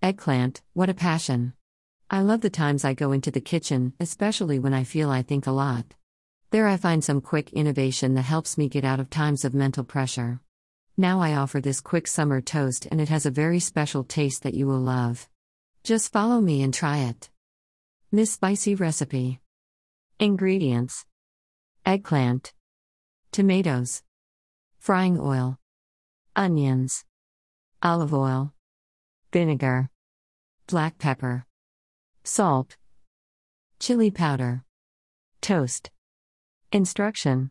Eggplant, what a passion. I love the times I go into the kitchen, especially when I feel I think a lot. There I find some quick innovation that helps me get out of times of mental pressure. Now I offer this quick summer toast and it has a very special taste that you will love. Just follow me and try it. Miss Spicy Recipe Ingredients Eggplant, Tomatoes, Frying oil, Onions, Olive oil, Vinegar, Black pepper, Salt, Chili powder, Toast. Instruction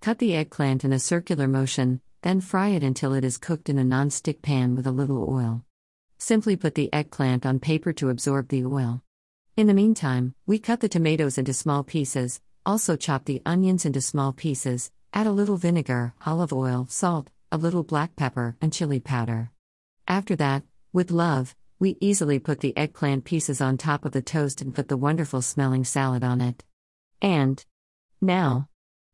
Cut the eggplant in a circular motion, then fry it until it is cooked in a non-stick pan with a little oil. Simply put the eggplant on paper to absorb the oil. In the meantime, we cut the tomatoes into small pieces, also chop the onions into small pieces, add a little vinegar, olive oil, salt, a little black pepper, and chili powder. After that, with love, we easily put the eggplant pieces on top of the toast and put the wonderful smelling salad on it. And now.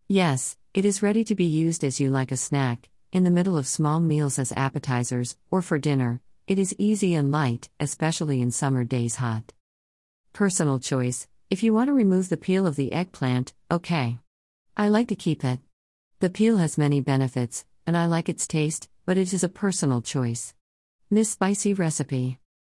Yes, it is ready to be used as you like a snack, in the middle of small meals as appetizers, or for dinner. It is easy and light, especially in summer days hot. Personal choice if you want to remove the peel of the eggplant, okay. I like to keep it. The peel has many benefits, and I like its taste, but it is a personal choice. Miss Spicy Recipe